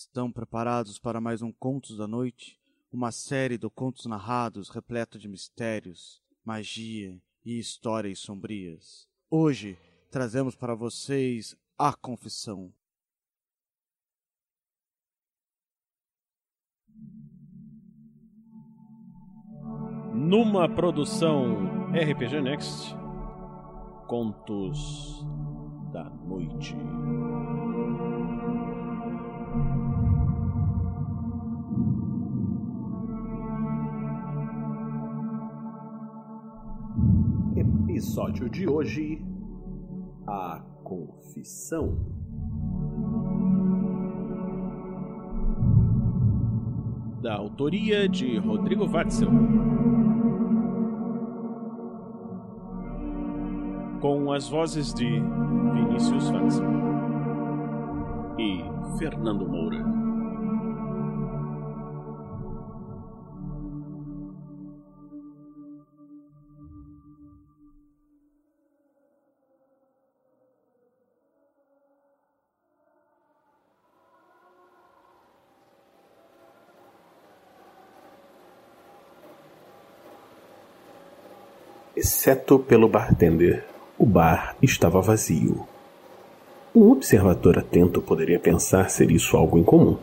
Estão preparados para mais um Contos da Noite? Uma série de contos narrados repleto de mistérios, magia e histórias sombrias. Hoje trazemos para vocês a confissão. Numa produção RPG Next, Contos da Noite. Episódio de hoje: A Confissão. Da autoria de Rodrigo Watzel. Com as vozes de Vinícius Watzel e Fernando Moura. Exceto pelo bartender, o bar estava vazio. Um observador atento poderia pensar ser isso algo incomum.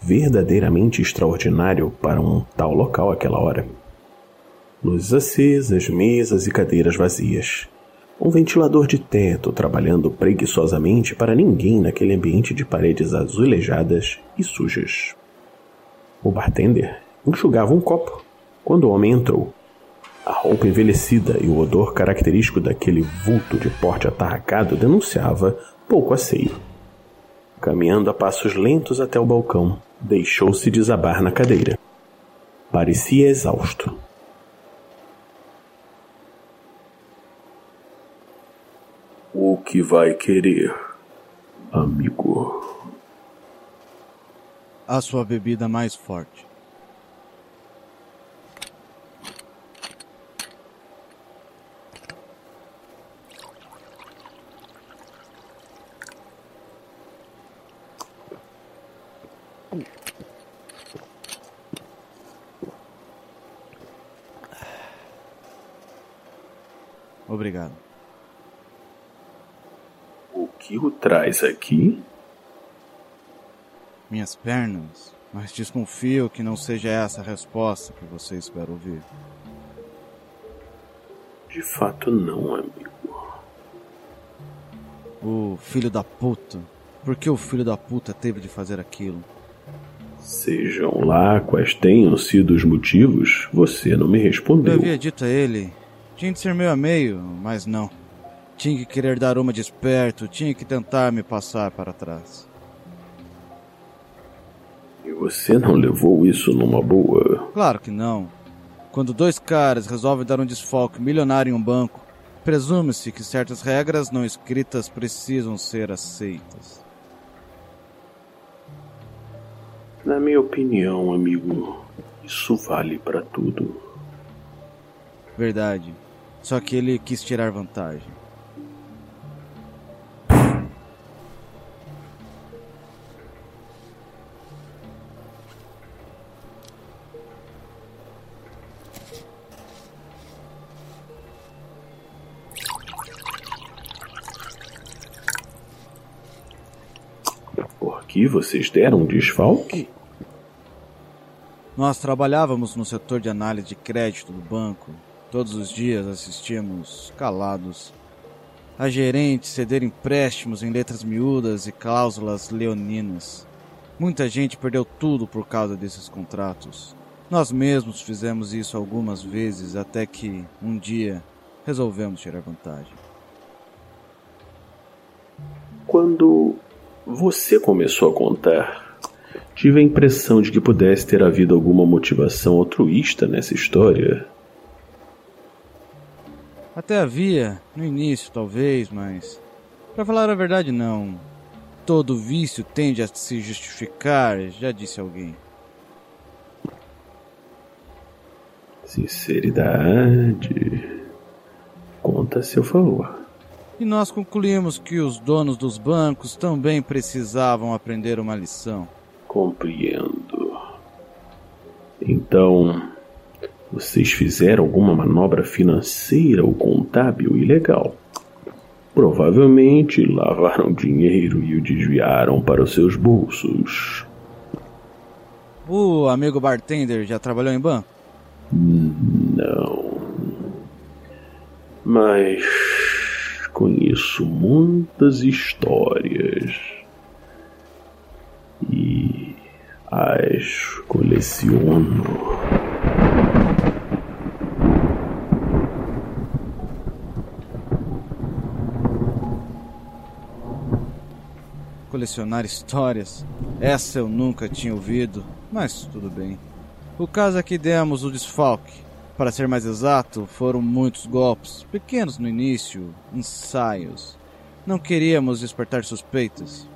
Verdadeiramente extraordinário para um tal local àquela hora. Luzes acesas, mesas e cadeiras vazias. Um ventilador de teto trabalhando preguiçosamente para ninguém naquele ambiente de paredes azulejadas e sujas. O bartender enxugava um copo quando o homem entrou. A roupa envelhecida e o odor característico daquele vulto de porte atarracado denunciava pouco asseio. Caminhando a passos lentos até o balcão, deixou-se desabar na cadeira. Parecia exausto. O que vai querer, amigo? A sua bebida mais forte. Obrigado. O que o traz aqui? Minhas pernas, mas desconfio que não seja essa a resposta que você espera ouvir. De fato, não, amigo. O filho da puta. Por que o filho da puta teve de fazer aquilo? Sejam lá quais tenham sido os motivos, você não me respondeu. Eu havia dito a ele. Tinha de ser meio a meio, mas não. Tinha que querer dar uma de esperto, tinha que tentar me passar para trás. E você não levou isso numa boa? Claro que não. Quando dois caras resolvem dar um desfalque milionário em um banco, presume-se que certas regras não escritas precisam ser aceitas. Na minha opinião, amigo, isso vale para tudo. Verdade. Só que ele quis tirar vantagem. Que vocês deram um desfalque? Nós trabalhávamos no setor de análise de crédito do banco. Todos os dias assistíamos, calados, a gerentes ceder empréstimos em letras miúdas e cláusulas leoninas. Muita gente perdeu tudo por causa desses contratos. Nós mesmos fizemos isso algumas vezes até que, um dia, resolvemos tirar vantagem. Quando você começou a contar, tive a impressão de que pudesse ter havido alguma motivação altruísta nessa história. Até havia, no início talvez, mas. Para falar a verdade, não. Todo vício tende a se justificar, já disse alguém. Sinceridade. Conta a seu favor. E nós concluímos que os donos dos bancos também precisavam aprender uma lição. Compreendo. Então, vocês fizeram alguma manobra financeira ou contábil ilegal. Provavelmente lavaram dinheiro e o desviaram para os seus bolsos. O amigo bartender já trabalhou em banco? Não. Mas conheço muitas histórias e as coleciono. Colecionar histórias. Essa eu nunca tinha ouvido, mas tudo bem. O caso é que demos o desfalque. Para ser mais exato, foram muitos golpes, pequenos no início, ensaios. Não queríamos despertar suspeitas.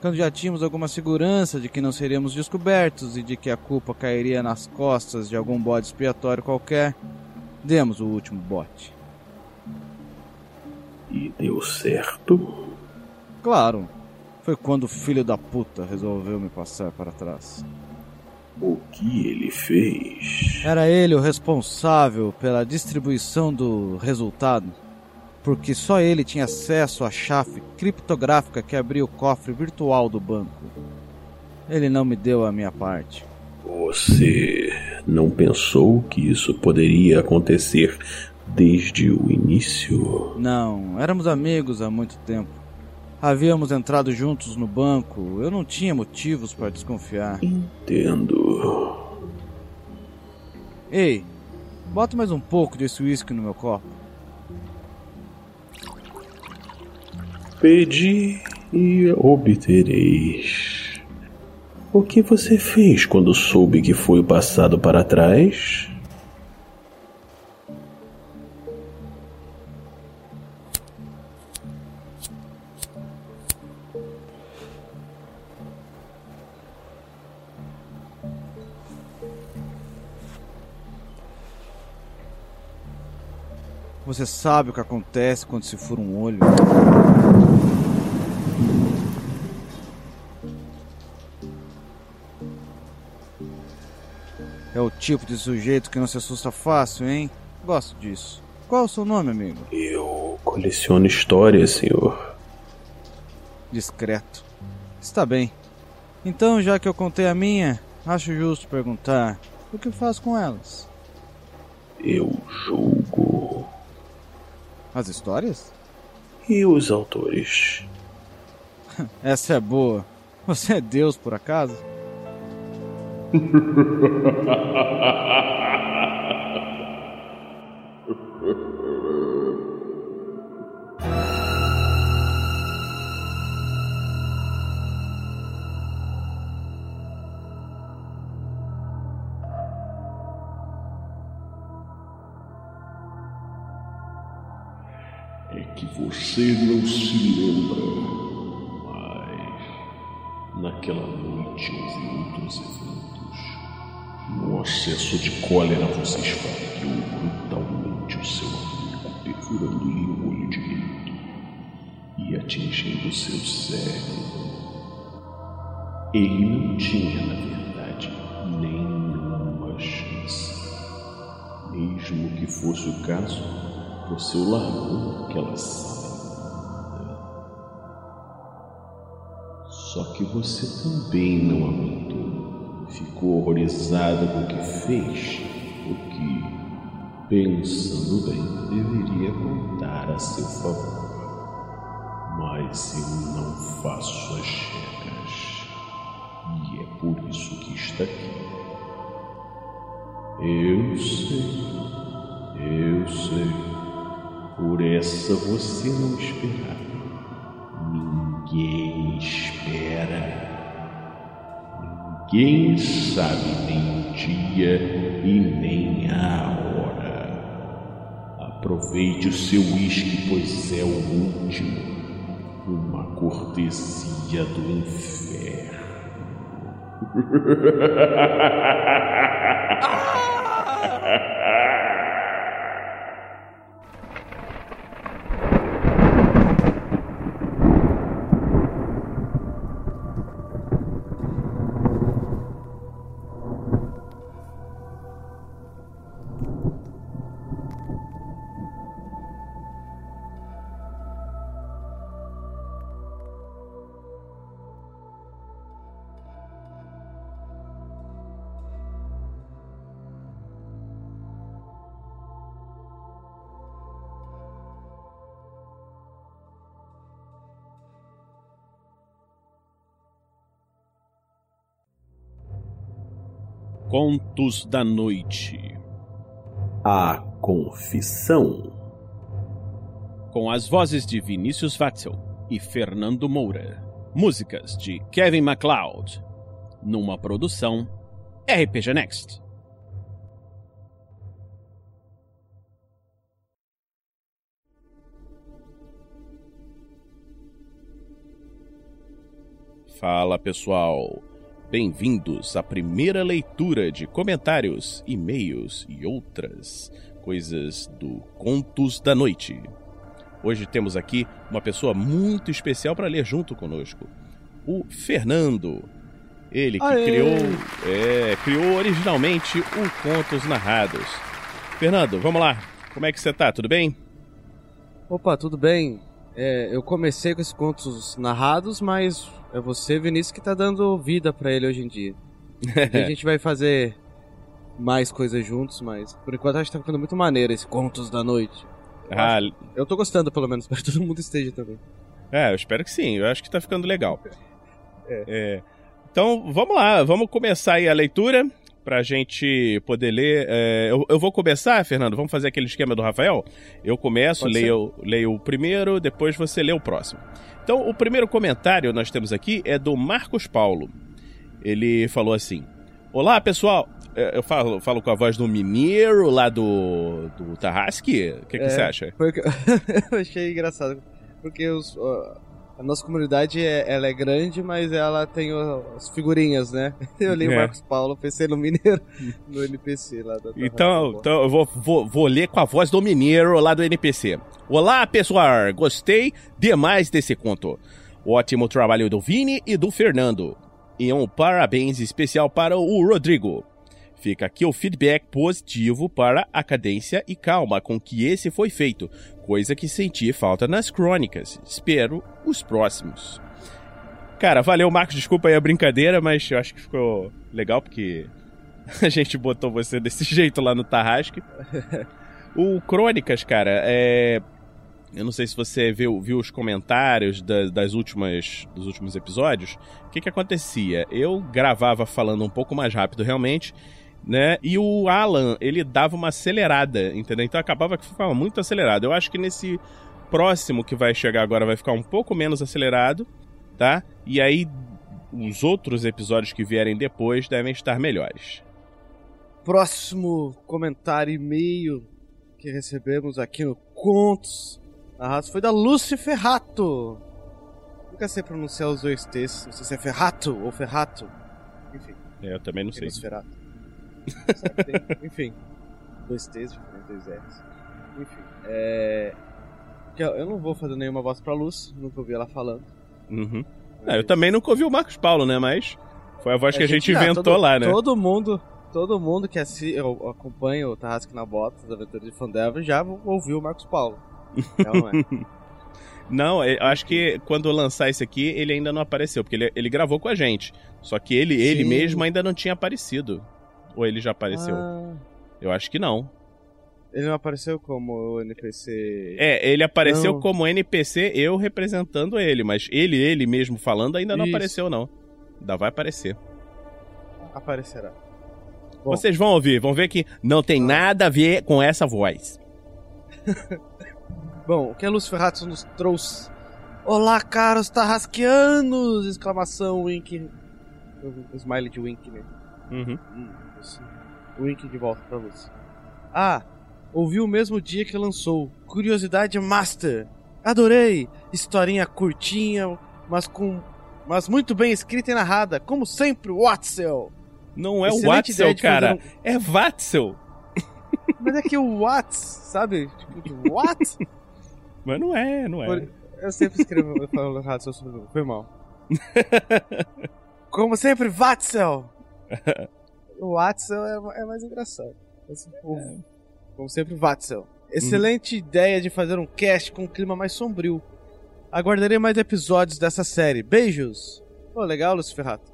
Quando já tínhamos alguma segurança de que não seríamos descobertos e de que a culpa cairia nas costas de algum bode expiatório qualquer, demos o último bote. E deu certo? Claro, foi quando o filho da puta resolveu me passar para trás. O que ele fez? Era ele o responsável pela distribuição do resultado, porque só ele tinha acesso à chave criptográfica que abria o cofre virtual do banco. Ele não me deu a minha parte. Você não pensou que isso poderia acontecer desde o início? Não, éramos amigos há muito tempo. Havíamos entrado juntos no banco. Eu não tinha motivos para desconfiar. Entendo. Ei, bota mais um pouco desse uísque no meu copo. Pedi e obtereis. O que você fez quando soube que foi passado para trás? Sabe o que acontece quando se fura um olho? É o tipo de sujeito que não se assusta fácil, hein? Gosto disso. Qual é o seu nome, amigo? Eu coleciono histórias, senhor. Discreto. Está bem. Então, já que eu contei a minha, acho justo perguntar: o que faz com elas? Eu julgo. As histórias? E os autores? Essa é boa. Você é Deus, por acaso? você não se lembra, mas naquela noite houve outros eventos. No acesso de cólera, você esfaqueou brutalmente o seu amigo, perfurando-lhe o olho direito e atingindo seu cérebro. Ele não tinha, na verdade, nenhuma chance. Mesmo que fosse o caso, você o largou naquela sala. Só que você também não aguentou. Ficou horrorizado com o que fez, o que, pensando bem, deveria contar a seu favor. Mas eu não faço as regras. E é por isso que está aqui. Eu sei, eu sei. Por essa você não esperava. Ninguém Ninguém sabe nem o dia e nem a hora. Aproveite o seu uísque, pois é o último. Uma cortesia do inferno. Contos da Noite. A Confissão. Com as vozes de Vinícius Watzel e Fernando Moura. Músicas de Kevin MacLeod. Numa produção RPG Next. Fala pessoal, bem-vindos à primeira leitura de comentários, e-mails e outras coisas do Contos da Noite. Hoje temos aqui uma pessoa muito especial para ler junto conosco, o Fernando. Ele que Aê! criou, é, criou originalmente o Contos Narrados. Fernando, vamos lá. Como é que você tá? Tudo bem? Opa, tudo bem? É, eu comecei com esses contos narrados, mas é você, Vinícius, que tá dando vida pra ele hoje em dia. A gente vai fazer mais coisas juntos, mas por enquanto acho que tá ficando muito maneiro esse Contos da Noite. Ah, Eu tô gostando, pelo menos, espero que todo mundo esteja também. É, eu espero que sim. Eu acho que tá ficando legal. É, Então, vamos lá. Vamos começar aí a leitura pra gente poder ler. É, eu, eu vou começar, Fernando. Vamos fazer aquele esquema do Rafael? Eu começo, Pode ser. leio, leio o primeiro, depois você lê o próximo. Então, o primeiro comentário nós temos aqui é do Marcos Paulo. Ele falou assim: Olá, pessoal. É, Eu falo, falo com a voz do mineiro lá do, do Tarrasque. O que, que É. você acha? Que eu achei engraçado, porque os, a nossa comunidade é, ela é grande, mas ela tem as figurinhas, né? Eu li É. o Marcos Paulo, pensei no Mineiro, no NPC lá da Então, então eu vou, vou, vou ler com a voz do mineiro lá do NPC. Olá, pessoal! Gostei demais desse conto. Ótimo trabalho do Vini e do Fernando. E um parabéns especial para o Rodrigo. Fica aqui o feedback positivo para a cadência e calma com que esse foi feito, coisa que senti falta nas crônicas. Espero os próximos. Cara, valeu, Marcos. Desculpa aí a brincadeira, mas eu acho que ficou legal porque a gente botou você desse jeito lá no Tarrasque. O Crônicas, cara, é. Eu não sei se você viu, viu os comentários da- das últimas, dos últimos episódios. O que, que acontecia? Eu gravava falando um pouco mais rápido, realmente, né? E o Alan, ele dava uma acelerada, entendeu? Então acabava que ficava muito acelerado. Eu acho que nesse próximo que vai chegar agora vai ficar um pouco menos acelerado, tá? E aí os outros episódios que vierem depois devem estar melhores. Próximo comentário e e-mail que recebemos aqui no Contos Narrados foi da Lucy Ferrato. Nunca sei pronunciar os dois T's, não sei se é Ferrato ou Ferrato. Enfim, É, eu também não sei. Ferrato. Enfim, dois T's dois R's. Enfim, é. Eu não vou fazer nenhuma voz pra Luz, nunca ouvi ela falando. Uhum. É, eu também nunca ouvi o Marcos Paulo, né? Mas foi a voz que a gente ah, inventou todo- lá, né? Todo mundo, todo mundo que assi, eu acompanha o Tarrasque na Bota, das Aventuras de Fandelver, já ouviu o Marcos Paulo. É não é? Não, eu acho que quando lançar esse aqui, ele ainda não apareceu, porque ele, ele gravou com a gente. Só que ele, ele mesmo ainda não tinha aparecido. Ou ele já apareceu? Ah, Eu acho que não. ele não apareceu como NPC. É, ele apareceu Não. como NPC, eu representando ele, mas ele, ele mesmo falando, ainda não Isso. apareceu, não. Ainda vai aparecer. Aparecerá. Bom. Vocês vão ouvir, vão ver que não tem nada a ver com essa voz. Bom, o que a Luz Ferrato nos trouxe? Olá, caros tarrasqueanos! Exclamação, wink. O smile de wink, né? Uhum. Hum, isso. Wink de volta pra luz. Ah, ouvi o mesmo dia que lançou. Curiosidade Master. Adorei. Historinha curtinha, mas com. Mas muito bem escrita e narrada, como sempre, Watzel. Não é o Watzel, cara. um- É Watzel. Mas é que o Watts, sabe? Tipo, what? Mas não é, não é. Eu sempre escrevo falo errado seu sobrenome. Foi mal. Como sempre, Watzel. O Watzel é, é mais engraçado. Esse povo- Como sempre, Watzel. Excelente ideia de fazer um cast com um clima mais sombrio. Aguardarei mais episódios dessa série. Beijos! Pô, legal, Lúcio Ferrato.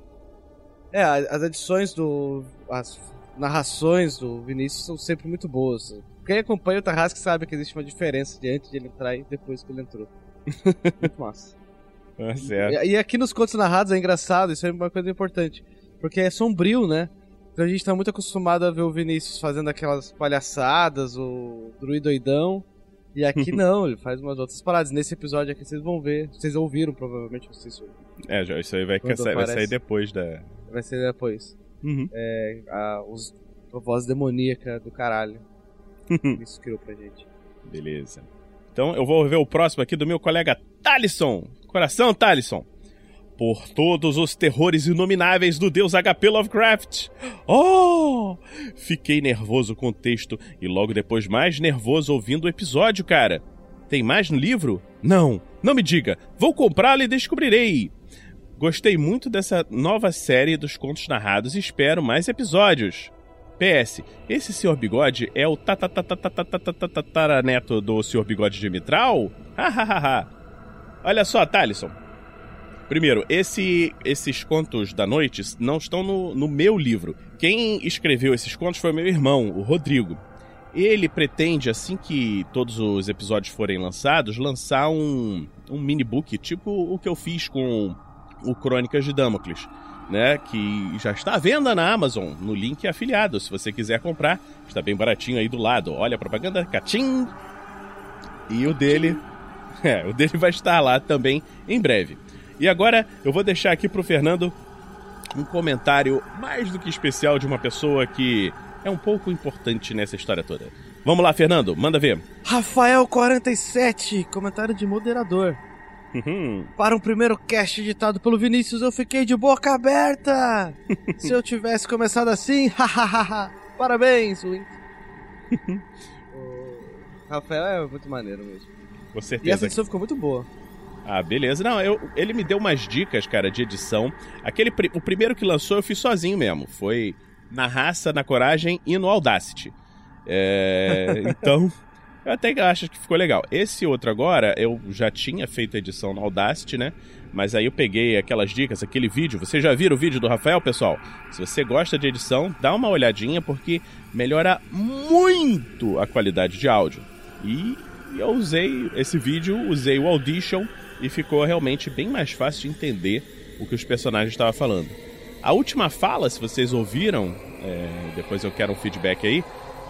É, as edições do. As narrações do Vinícius são sempre muito boas. Quem acompanha o Tarrasque sabe que existe uma diferença de antes de ele entrar e depois que ele entrou. Muito massa. Certo. E, e aqui nos contos narrados é engraçado, isso é uma coisa importante. Porque é sombrio, né? Então a gente tá muito acostumado a ver o Vinícius fazendo aquelas palhaçadas, o druidoidão. E aqui não, ele faz umas outras paradas. Nesse episódio aqui vocês vão ver. Vocês ouviram, provavelmente, vocês ouviram. É, já- isso aí vai, Quando vai sair depois da. Vai ser depois. Uhum. É, a, os, a voz demoníaca do caralho. Isso criou pra gente. Beleza. Então eu vou ver o próximo aqui do meu colega Talisson. Coração, Talisson. Por todos os terrores inomináveis do deus HP Lovecraft. Oh! Fiquei nervoso com o texto e logo depois mais nervoso ouvindo o episódio, cara. Tem mais no livro? Não, não me diga. Vou comprá-lo e descobrirei. Gostei muito dessa nova série dos contos narrados e espero mais episódios. PS, esse Sr. Bigode é o tataraneto do Sr. Bigode de Mitral? Hahaha. Olha só, Talisson. Primeiro, esse, esses contos da noite não estão no, no meu livro. Quem escreveu esses contos foi meu irmão, o Rodrigo. Ele pretende, assim que todos os episódios forem lançados, lançar um, um mini book, tipo o que eu fiz com o Crônicas de Damocles, né? Que já está à venda na Amazon, no link afiliado. Se você quiser comprar, está bem baratinho aí do lado. Olha a propaganda, catim! E o dele, é, o dele vai estar lá também em breve. E agora eu vou deixar aqui pro Fernando um comentário mais do que especial de uma pessoa que é um pouco importante nessa história toda. Vamos lá, Fernando, manda ver. Rafael47, comentário de moderador. Uhum. Para um primeiro cast editado pelo Vinícius, eu fiquei de boca aberta! Se eu tivesse começado assim, hahaha! Parabéns, Wink! Rafael é muito maneiro mesmo. Com E essa certeza. edição ficou muito boa. Ah, beleza. Não, eu, ele me deu umas dicas, cara, de edição. Aquele, o primeiro que lançou eu fiz sozinho mesmo. Foi na raça, na coragem e no Audacity. É, então, eu até acho que ficou legal. Esse outro agora, eu já tinha feito a edição no Audacity, né? Mas aí eu peguei aquelas dicas, aquele vídeo. Vocês já viram o vídeo do Rafael, pessoal? Se você gosta de edição, dá uma olhadinha porque melhora muito a qualidade de áudio. E eu usei esse vídeo, usei o Audition e ficou realmente bem mais fácil de entender o que os personagens estavam falando. A última fala, se vocês ouviram, é, depois eu quero um feedback aí,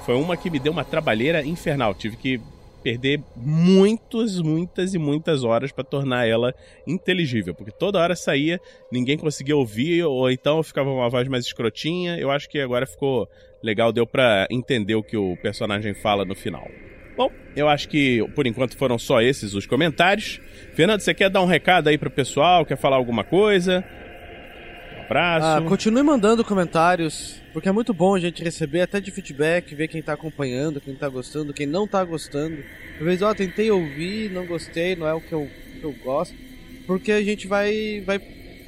foi uma que me deu uma trabalheira infernal. Tive que perder muitas, muitas e muitas horas para tornar ela inteligível, porque toda hora saía, ninguém conseguia ouvir, ou então ficava uma voz mais escrotinha. Eu acho que agora ficou legal, deu pra entender o que o personagem fala no final. Bom, eu acho que por enquanto foram só esses os comentários. Fernando, você quer dar um recado aí pro pessoal? Quer falar alguma coisa? Um abraço. Ah, continue mandando comentários, porque é muito bom a gente receber até de feedback, ver quem tá acompanhando, quem tá gostando, quem não tá gostando. Às vezes, ó, tentei ouvir, não gostei, não é o que eu, que eu gosto. Porque a gente vai, vai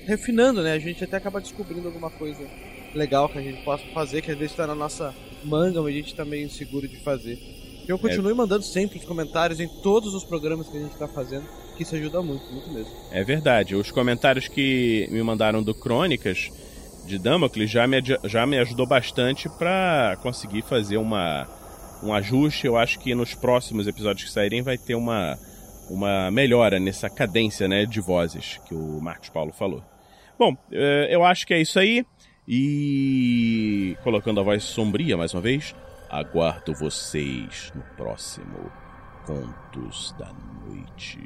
refinando, né? A gente até acaba descobrindo alguma coisa legal que a gente possa fazer, que às vezes tá na nossa manga, mas a gente tá meio inseguro de fazer. Então continue mandando sempre os comentários em todos os programas que a gente tá fazendo, que isso ajuda muito, muito mesmo. É verdade. Os comentários que me mandaram do Crônicas de Damocles já me, já me ajudou bastante pra conseguir fazer uma, um ajuste. Eu acho que nos próximos episódios que saírem vai ter uma, uma melhora nessa cadência né, de vozes que o Marcos Paulo falou. Bom, eh, eu acho que é isso aí. E colocando a voz sombria mais uma vez, aguardo vocês no próximo Contos da Noite.